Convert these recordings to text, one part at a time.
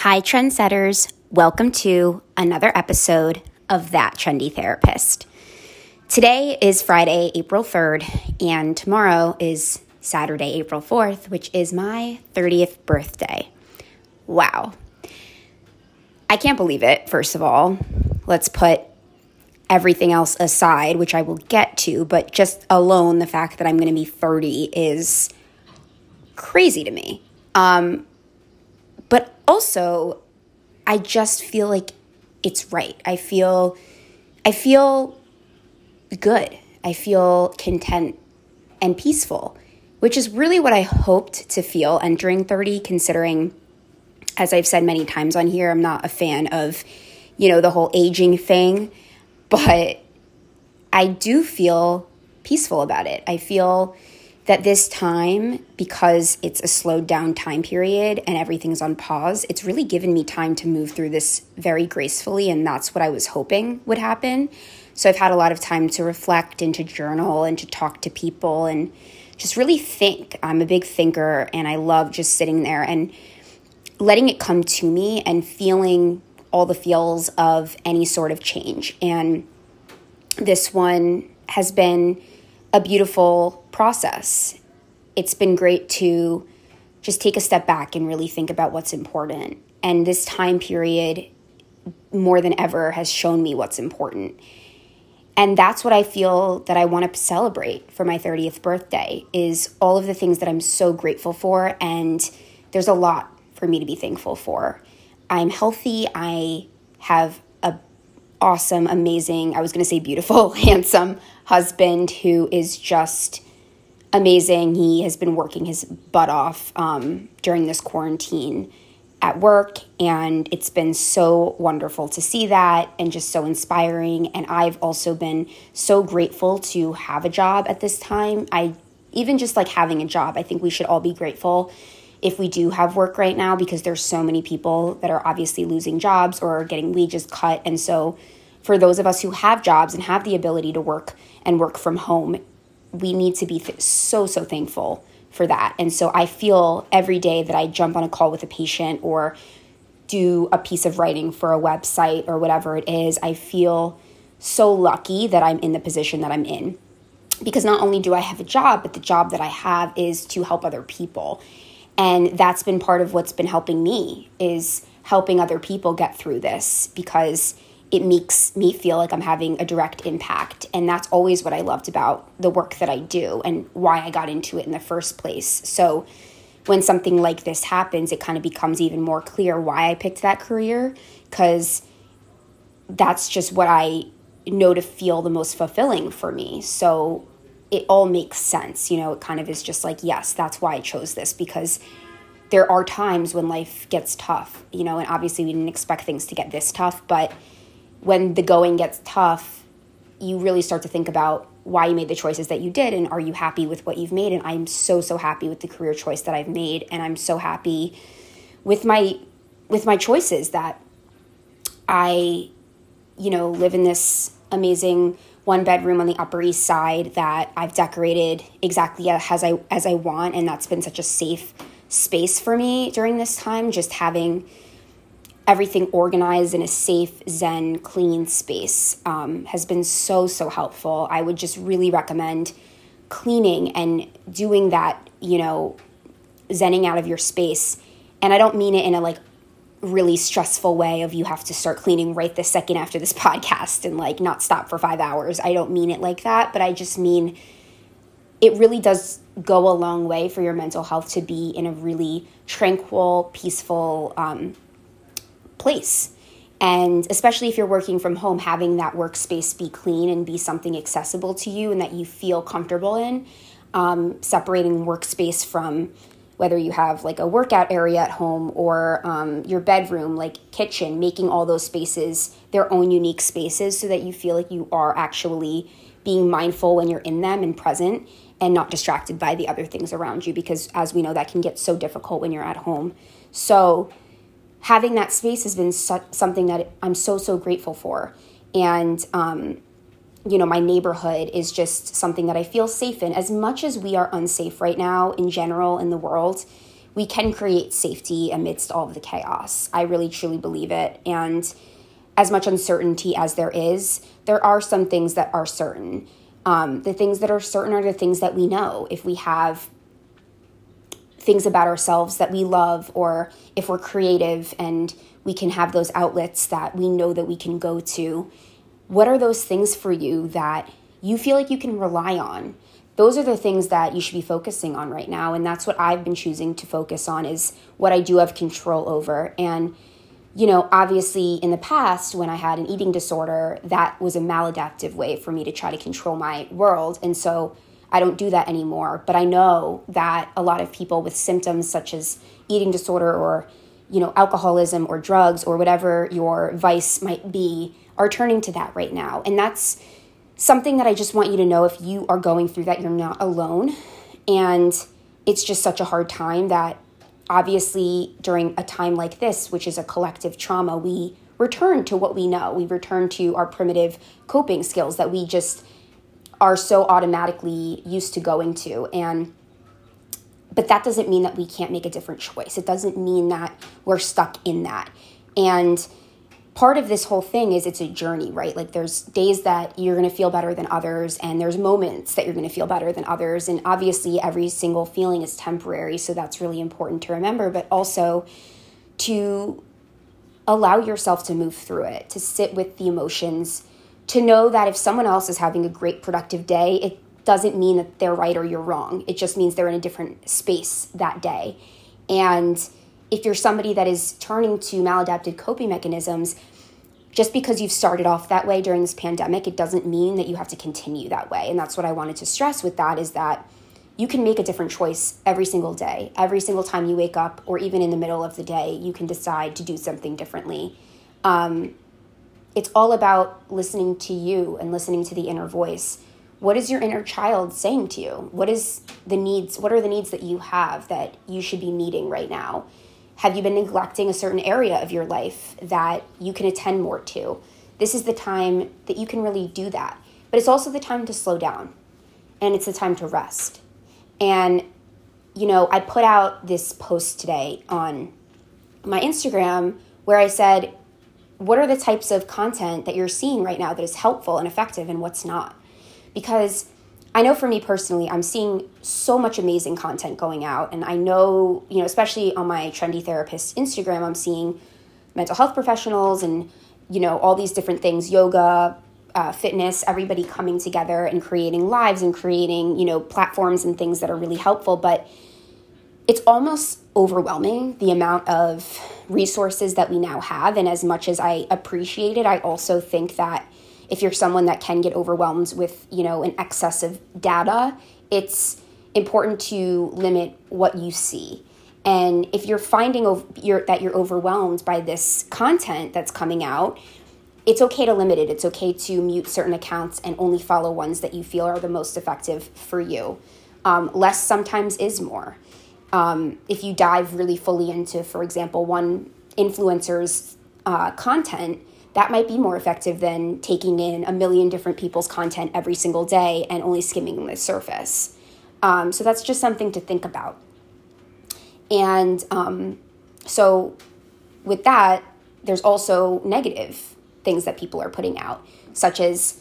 Hi, trendsetters. Welcome to another episode of That Trendy Therapist. Today is Friday, April 3rd, and tomorrow is Saturday, April 4th, which is my 30th birthday. Wow. I can't believe it, first of all. Let's put everything else aside, which I will get to, but just alone the fact that I'm going to be 30 is crazy to me. Um, but also, I just feel like it's right. I feel I feel good. I feel content and peaceful, which is really what I hoped to feel entering 30 considering as I've said many times on here, I'm not a fan of, you know, the whole aging thing, but I do feel peaceful about it. I feel that this time, because it's a slowed down time period and everything's on pause, it's really given me time to move through this very gracefully. And that's what I was hoping would happen. So I've had a lot of time to reflect and to journal and to talk to people and just really think. I'm a big thinker and I love just sitting there and letting it come to me and feeling all the feels of any sort of change. And this one has been a beautiful process. It's been great to just take a step back and really think about what's important. And this time period, more than ever, has shown me what's important. And that's what I feel that I want to celebrate for my 30th birthday is all of the things that I'm so grateful for and there's a lot for me to be thankful for. I'm healthy. I have awesome, amazing, I was going to say beautiful, handsome husband who is just amazing. He has been working his butt off um, during this quarantine at work, and it's been so wonderful to see that and just so inspiring. And I've also been so grateful to have a job at this time. I even just like having a job, I think we should all be grateful if we do have work right now because there's so many people that are obviously losing jobs or getting wages cut. And so, for those of us who have jobs and have the ability to work and work from home, we need to be th- so, so thankful for that. And so I feel every day that I jump on a call with a patient or do a piece of writing for a website or whatever it is, I feel so lucky that I'm in the position that I'm in. Because not only do I have a job, but the job that I have is to help other people. And that's been part of what's been helping me is helping other people get through this because it makes me feel like I'm having a direct impact. And that's always what I loved about the work that I do and why I got into it in the first place. So when something like this happens, it kind of becomes even more clear why I picked that career because that's just what I know to feel the most fulfilling for me. So it all makes sense. You know, it kind of is just like, yes, that's why I chose this because there are times when life gets tough, you know, and obviously we didn't expect things to get this tough, but when the going gets tough, you really start to think about why you made the choices that you did and are you happy with what you've made and I'm so so happy with the career choice that I've made and I'm so happy with my with my choices that I you know live in this amazing one bedroom on the upper east side that I've decorated exactly as I as I want and that's been such a safe space for me during this time just having everything organized in a safe, zen, clean space um, has been so, so helpful. I would just really recommend cleaning and doing that, you know, zenning out of your space. And I don't mean it in a like really stressful way of you have to start cleaning right this second after this podcast and like not stop for five hours. I don't mean it like that, but I just mean it really does go a long way for your mental health to be in a really tranquil, peaceful, um, place. And especially if you're working from home, having that workspace be clean and be something accessible to you and that you feel comfortable in, um, separating workspace from whether you have like a workout area at home or um, your bedroom, like kitchen, making all those spaces their own unique spaces so that you feel like you are actually being mindful when you're in them and present and not distracted by the other things around you because as we know that can get so difficult when you're at home. So having that space has been su- something that I'm so, so grateful for. And, um, you know, my neighborhood is just something that I feel safe in. As much as we are unsafe right now in general in the world, we can create safety amidst all of the chaos. I really truly believe it. And as much uncertainty as there is, there are some things that are certain. Um, the things that are certain are the things that we know. If we have things about ourselves that we love, or if we're creative and we can have those outlets that we know that we can go to, what are those things for you that you feel like you can rely on? Those are the things that you should be focusing on right now. And that's what I've been choosing to focus on is what I do have control over. And you know, obviously in the past, when I had an eating disorder, that was a maladaptive way for me to try to control my world. And so I don't do that anymore. But I know that a lot of people with symptoms such as eating disorder or, you know, alcoholism or drugs or whatever your vice might be are turning to that right now. And that's something that I just want you to know if you are going through that, you're not alone. And it's just such a hard time that obviously, during a time like this, which is a collective trauma, we return to what we know. We return to our primitive coping skills that we just are so automatically used to going to. And but that doesn't mean that we can't make a different choice. It doesn't mean that we're stuck in that. And part of this whole thing is it's a journey, right? Like there's days that you're going to feel better than others and there's moments that you're going to feel better than others and obviously every single feeling is temporary, so that's really important to remember, but also to allow yourself to move through it, to sit with the emotions, to know that if someone else is having a great productive day, it doesn't mean that they're right or you're wrong. It just means they're in a different space that day. And if you're somebody that is turning to maladaptive coping mechanisms, just because you've started off that way during this pandemic, it doesn't mean that you have to continue that way. And that's what I wanted to stress with that is that you can make a different choice every single day. Every single time you wake up, or even in the middle of the day, you can decide to do something differently. Um, it's all about listening to you and listening to the inner voice. What is your inner child saying to you? What is the needs? What are the needs that you have that you should be meeting right now? Have you been neglecting a certain area of your life that you can attend more to? This is the time that you can really do that. But it's also the time to slow down and it's the time to rest. And, you know, I put out this post today on my Instagram where I said, what are the types of content that you're seeing right now that is helpful and effective and what's not? Because I know for me personally, I'm seeing so much amazing content going out. And I know, you know, especially on my Trendy Therapist Instagram, I'm seeing mental health professionals and, you know, all these different things yoga, uh, fitness, everybody coming together and creating lives and creating, you know, platforms and things that are really helpful. But it's almost overwhelming the amount of resources that we now have. And as much as I appreciate it, I also think that if you're someone that can get overwhelmed with you know an excess of data it's important to limit what you see. And if you're finding you're, that you're overwhelmed by this content that's coming out it's okay to limit it. It's okay to mute certain accounts and only follow ones that you feel are the most effective for you. Um, less sometimes is more. Um, if you dive really fully into for example one influencer's uh, content that might be more effective than taking in a million different people's content every single day and only skimming the surface. Um, so that's just something to think about. And um, so, with that, there's also negative things that people are putting out, such as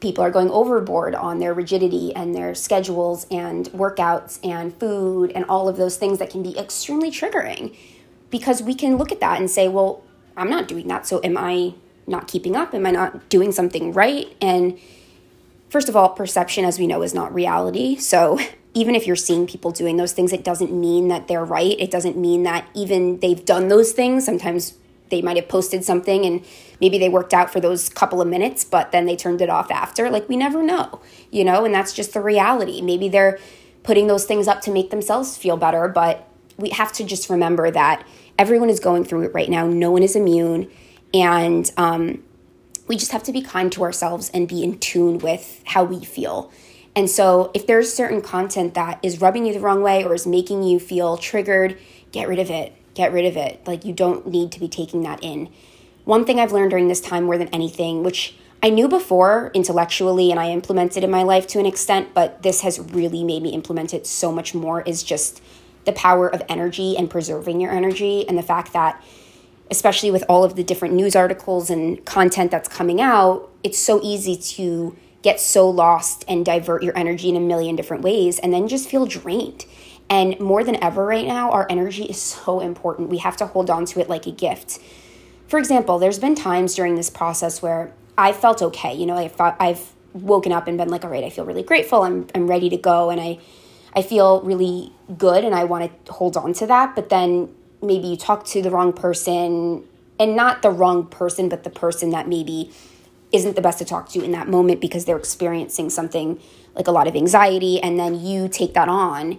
people are going overboard on their rigidity and their schedules and workouts and food and all of those things that can be extremely triggering because we can look at that and say, well, I'm not doing that. So am I not keeping up? Am I not doing something right? And first of all, perception, as we know, is not reality. So even if you're seeing people doing those things, it doesn't mean that they're right. It doesn't mean that even they've done those things. Sometimes they might have posted something and maybe they worked out for those couple of minutes, but then they turned it off after. Like we never know, you know, and that's just the reality. Maybe they're putting those things up to make themselves feel better, but we have to just remember that everyone is going through it right now. No one is immune. And um, we just have to be kind to ourselves and be in tune with how we feel. And so, if there's certain content that is rubbing you the wrong way or is making you feel triggered, get rid of it. Get rid of it. Like, you don't need to be taking that in. One thing I've learned during this time more than anything, which I knew before intellectually and I implemented in my life to an extent, but this has really made me implement it so much more, is just the power of energy and preserving your energy and the fact that especially with all of the different news articles and content that's coming out, it's so easy to get so lost and divert your energy in a million different ways and then just feel drained. And more than ever right now, our energy is so important. We have to hold on to it like a gift. For example, there's been times during this process where I felt okay. You know, I thought I've woken up and been like, all right, I feel really grateful. I'm I'm ready to go and I I feel really good and I want to hold on to that. But then maybe you talk to the wrong person and not the wrong person, but the person that maybe isn't the best to talk to in that moment because they're experiencing something like a lot of anxiety and then you take that on,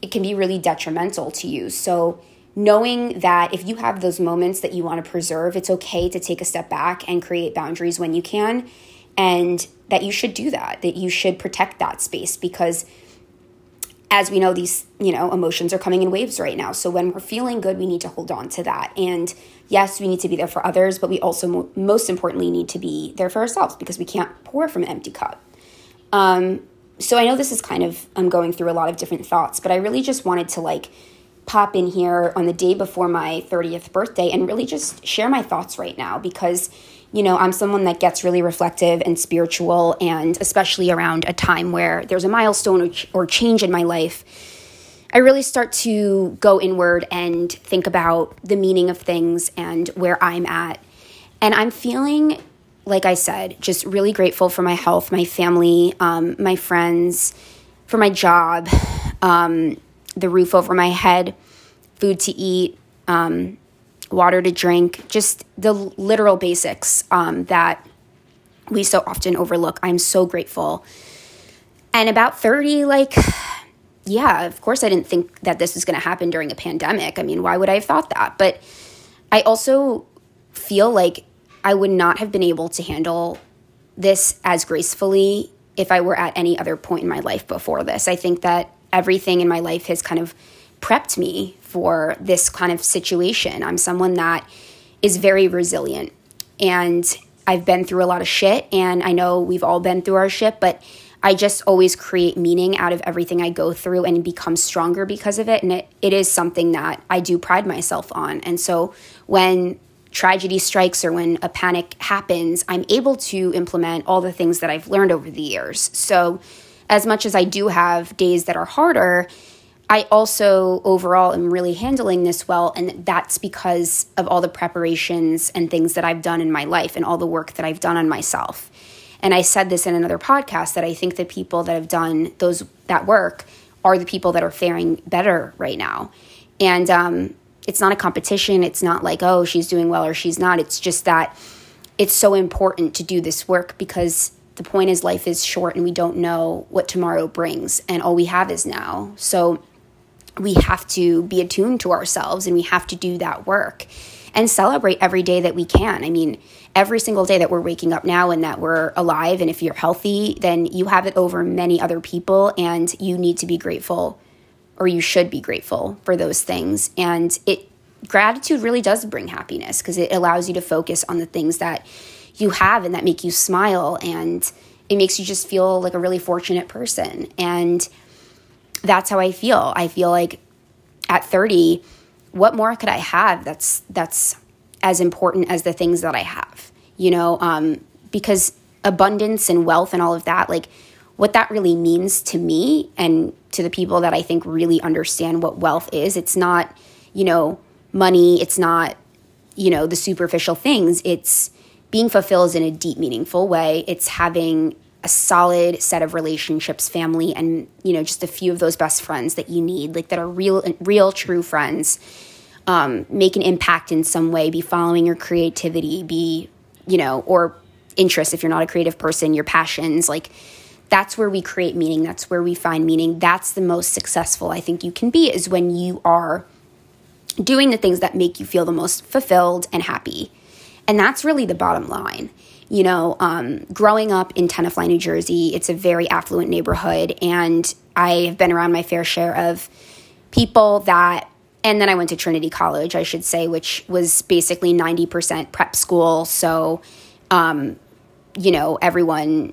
it can be really detrimental to you. So, knowing that if you have those moments that you want to preserve, it's okay to take a step back and create boundaries when you can, and that you should do that, that you should protect that space because as we know these you know emotions are coming in waves right now. So when we're feeling good we need to hold on to that. And yes we need to be there for others but we also mo- most importantly need to be there for ourselves because we can't pour from an empty cup. Um, so i know this is kind of i'm going through a lot of different thoughts but i really just wanted to like pop in here on the day before my 30th birthday and really just share my thoughts right now because you know, I'm someone that gets really reflective and spiritual, and especially around a time where there's a milestone or, change in my life, I really start to go inward and think about the meaning of things and where I'm at. And I'm feeling, like I said, just really grateful for my health, my family, um, my friends, for my job, um, the roof over my head, food to eat, um, water to drink, just the literal basics um, that we so often overlook. I'm so grateful. And about 30, like, yeah, of course, I didn't think that this was going to happen during a pandemic. I mean, why would I have thought that? But I also feel like I would not have been able to handle this as gracefully if I were at any other point in my life before this. I think that everything in my life has kind of prepped me for this kind of situation. I'm someone that is very resilient and I've been through a lot of shit and I know we've all been through our shit, but I just always create meaning out of everything I go through and become stronger because of it. And it, it is something that I do pride myself on. And so when tragedy strikes or when a panic happens, I'm able to implement all the things that I've learned over the years. So, as much as I do have days that are harder, I also overall am really handling this well, and that's because of all the preparations and things that I've done in my life and all the work that I've done on myself. And I said this in another podcast that I think the people that have done those that work are the people that are faring better right now. And um, it's not a competition. It's not like oh she's doing well or she's not. It's just that it's so important to do this work because the point is life is short and we don't know what tomorrow brings, and all we have is now. So we have to be attuned to ourselves and we have to do that work and celebrate every day that we can. I mean, every single day that we're waking up now and that we're alive, and if you're healthy, then you have it over many other people, and you need to be grateful or you should be grateful for those things. And it gratitude really does bring happiness because it allows you to focus on the things that you have and that make you smile and it makes you just feel like a really fortunate person. And that's how I feel. I feel like at 30, what more could I have that's that's as important as the things that I have? You know, um, because abundance and wealth and all of that, like what that really means to me and to the people that I think really understand what wealth is, it's not, you know, money, it's not, you know, the superficial things. It's being fulfilled in a deep, meaningful way. It's having a solid set of relationships, family, and you know just a few of those best friends that you need, like that are real, real, true friends. Um, make an impact in some way. Be following your creativity. Be you know or interests if you're not a creative person. Your passions, like that's where we create meaning. That's where we find meaning. That's the most successful I think you can be is when you are doing the things that make you feel the most fulfilled and happy. And that's really the bottom line you know, um, growing up in Tenafly, New Jersey, it's a very affluent neighborhood, and I have been around my fair share of people that, and then I went to Trinity College, I should say, which was basically 90% prep school. So, um, you know, everyone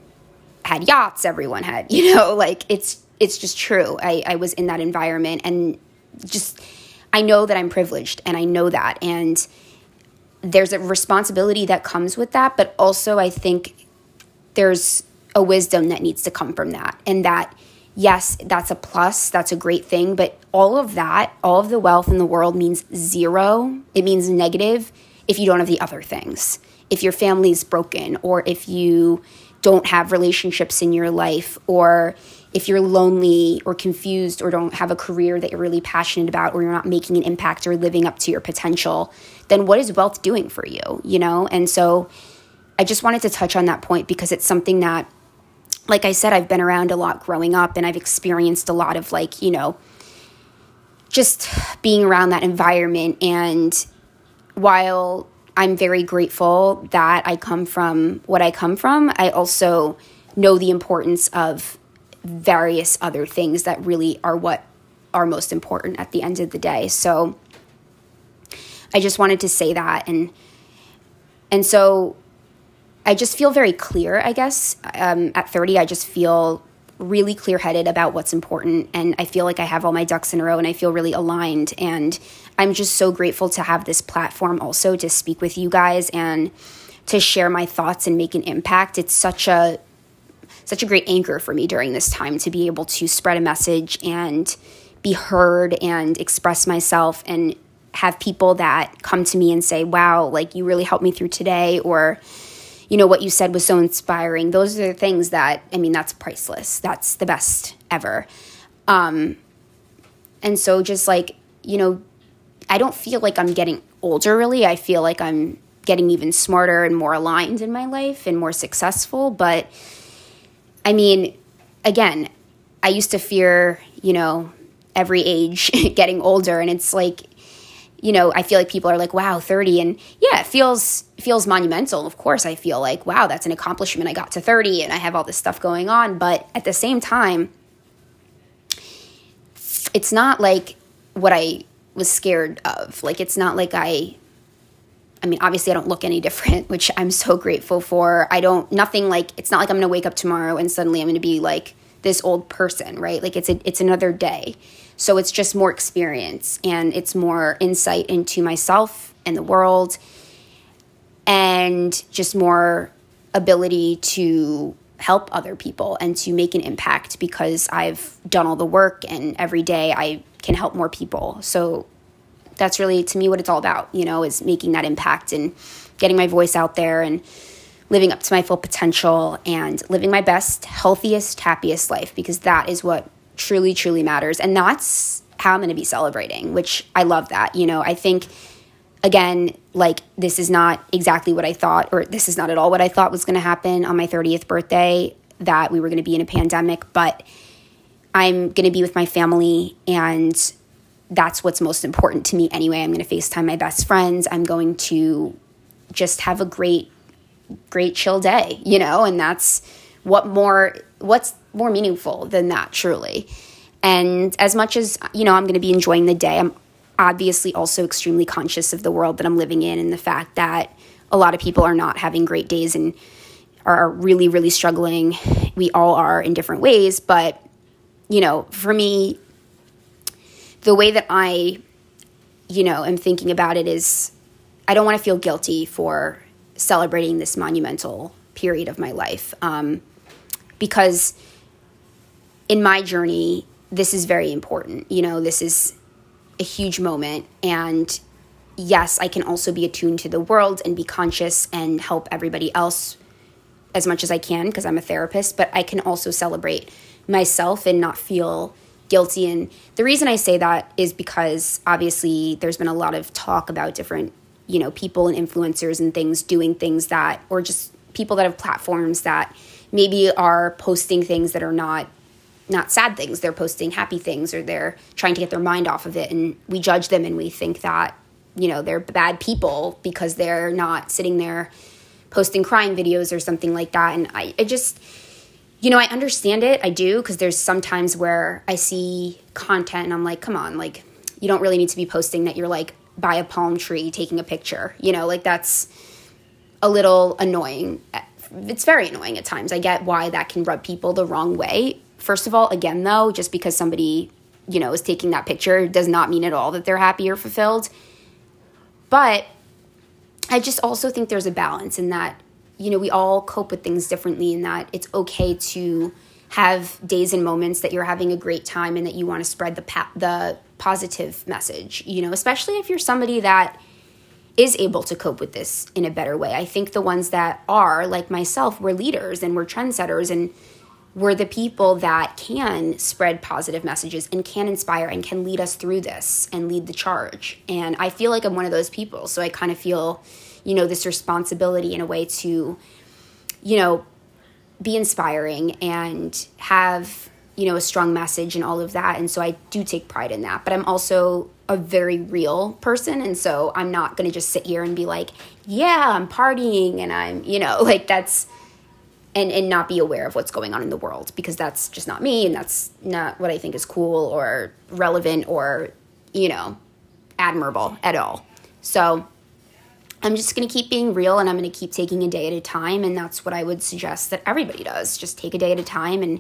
had yachts, everyone had, you know, like it's, it's just true. I, I was in that environment and just I know that I'm privileged and I know that and there's a responsibility that comes with that, but also I think there's a wisdom that needs to come from that. And that yes, that's a plus, that's a great thing, but all of that, all of the wealth in the world means zero. It means negative if you don't have the other things. If your family's broken or if you don't have relationships in your life or if you're lonely or confused or don't have a career that you're really passionate about or you're not making an impact or living up to your potential, then what is wealth doing for you, you know? And so I just wanted to touch on that point because it's something that like I said I've been around a lot growing up and I've experienced a lot of like, you know, just being around that environment and while I'm very grateful that I come from what I come from, I also know the importance of various other things that really are what are most important at the end of the day. So I just wanted to say that and and so I just feel very clear, I guess. Um, at 30, I just feel really clear headed about what's important. And I feel like I have all my ducks in a row and I feel really aligned. And I'm just so grateful to have this platform also to speak with you guys and to share my thoughts and make an impact. It's such a such a great anchor for me during this time to be able to spread a message and be heard and express myself and have people that come to me and say, wow, like you really helped me through today, or, you know, what you said was so inspiring. Those are the things that, I mean, that's priceless. That's the best ever. Um, and so just like, you know, I don't feel like I'm getting older really. I feel like I'm getting even smarter and more aligned in my life and more successful. But I mean, again, I used to fear, you know, every age getting older. And it's like, you know, I feel like people are like, wow, 30. And yeah, it feels, feels monumental. Of course, I feel like, wow, that's an accomplishment. I got to 30 and I have all this stuff going on. But at the same time, it's not like what I was scared of. Like, it's not like I, I mean, obviously, I don't look any different, which I'm so grateful for. I don't, nothing like, it's not like I'm to wake up tomorrow and suddenly I'm to be like this old person, right? Like, it's a, it's another day. So it's just more experience and it's more insight into myself and the world and just more ability to help other people and to make an impact because I've done all the work and every day I can help more people. So that's really to me what it's all about, you know, is making that impact and getting my voice out there and living up to my full potential and living my best, healthiest, happiest life because that is what truly, truly matters. And that's how I'm going to be celebrating, which I love that. You know, I think, again, like this is not exactly what I thought, or this is not at all what I thought was going to happen on my 30th birthday, that we were going to be in a pandemic, but I'm going to be with my family and that's what's most important to me anyway. I'm going to FaceTime my best friends. I'm going to just have a great, great chill day, you know, and that's what more, what's more meaningful than that, truly. And as much as, you know, I'm going to be enjoying the day, I'm obviously also extremely conscious of the world that I'm living in and the fact that a lot of people are not having great days and are really, really struggling. We all are in different ways. But, you know, for me, the way that I, you know, am thinking about it is I don't want to feel guilty for celebrating this monumental period of my life. Um, because in my journey, this is very important. You know, this is a huge moment. And yes, I can also be attuned to the world and be conscious and help everybody else as much as I can because I'm a therapist, but I can also celebrate myself and not feel guilty. And the reason I say that is because obviously there's been a lot of talk about different, you know, people and influencers and things doing things that, or just people that have platforms that maybe are posting things that are not not sad things. They're posting happy things or they're trying to get their mind off of it. And we judge them and we think that you know they're bad people because they're not sitting there posting crying videos or something like that. And i, I just you know i understand it. I do because there's sometimes where i see content and i'm like come on like you don't really need to be posting that you're like by a palm tree taking a picture. You know like that's a little annoying. It's very annoying at times. I get why that can rub people the wrong way. First of all, again, though, just because somebody you know, is taking that picture does not mean at all that they're happy or fulfilled. But I just also think there's a balance in that, you know, we all cope with things differently, in that it's okay to have days and moments that you're having a great time and that you want to spread the pa- the positive message, you know, especially if you're somebody that is able to cope with this in a better way. I think the ones that are, like myself, we're leaders and we're trendsetters and we're the people that can spread positive messages and can inspire and can lead us through this and lead the charge. And I feel like I'm one of those people. So I kind of feel, you know, this responsibility in a way to, you know, be inspiring and have, you know, a strong message and all of that. And so I do take pride in that. But I'm also a very real person. And so I'm not going to just sit here and be like, yeah, I'm partying and I'm, you know, like that's, and, and not be aware of what's going on in the world because that's just not me and that's not what I think is cool or relevant or, you know, admirable at all. So I'm just going to keep being real and I'm going to keep taking a day at a time. And that's what I would suggest that everybody does. Just take a day at a time and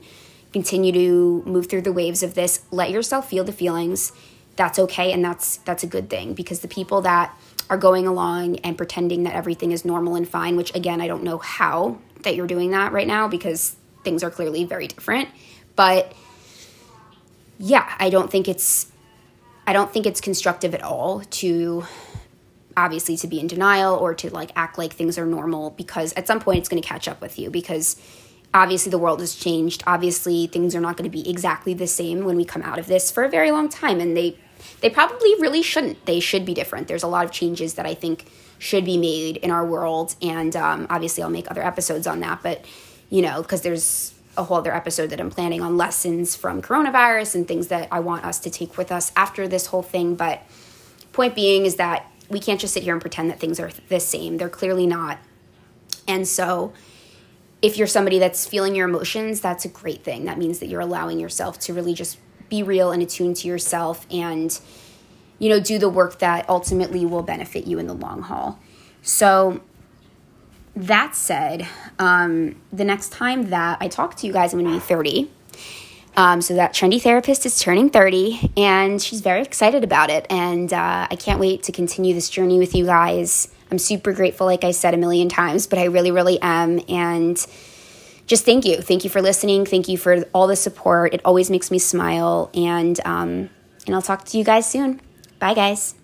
continue to move through the waves of this. Let yourself feel the feelings. That's okay. And that's, that's a good thing because the people that are going along and pretending that everything is normal and fine, which again, I don't know how that you're doing that right now because things are clearly very different. But yeah, I don't think it's I don't think it's constructive at all to obviously to be in denial or to like act like things are normal because at some point it's going to catch up with you because obviously the world has changed. Obviously things are not going to be exactly the same when we come out of this for a very long time and they they probably really shouldn't. They should be different. There's a lot of changes that i think should be made in our world and um, obviously i'll make other episodes on that but you know because there's a whole other episode that i'm planning on lessons from coronavirus and things that i want us to take with us after this whole thing but point being is that we can't just sit here and pretend that things are the same. They're clearly not. And so, if you're somebody that's feeling your emotions, that's a great thing. That means that you're allowing yourself to really just be real and attuned to yourself and, you know, do the work that ultimately will benefit you in the long haul. So, that said, um, the next time that I talk to you guys, I'm going to be 30. Um, so that trendy therapist is turning 30 and she's very excited about it. And uh, I can't wait to continue this journey with you guys. I'm super grateful, like I said a million times, but I really, really am. And just thank you. Thank you for listening. Thank you for all the support. It always makes me smile. And, um, and I'll talk to you guys soon. Bye, guys.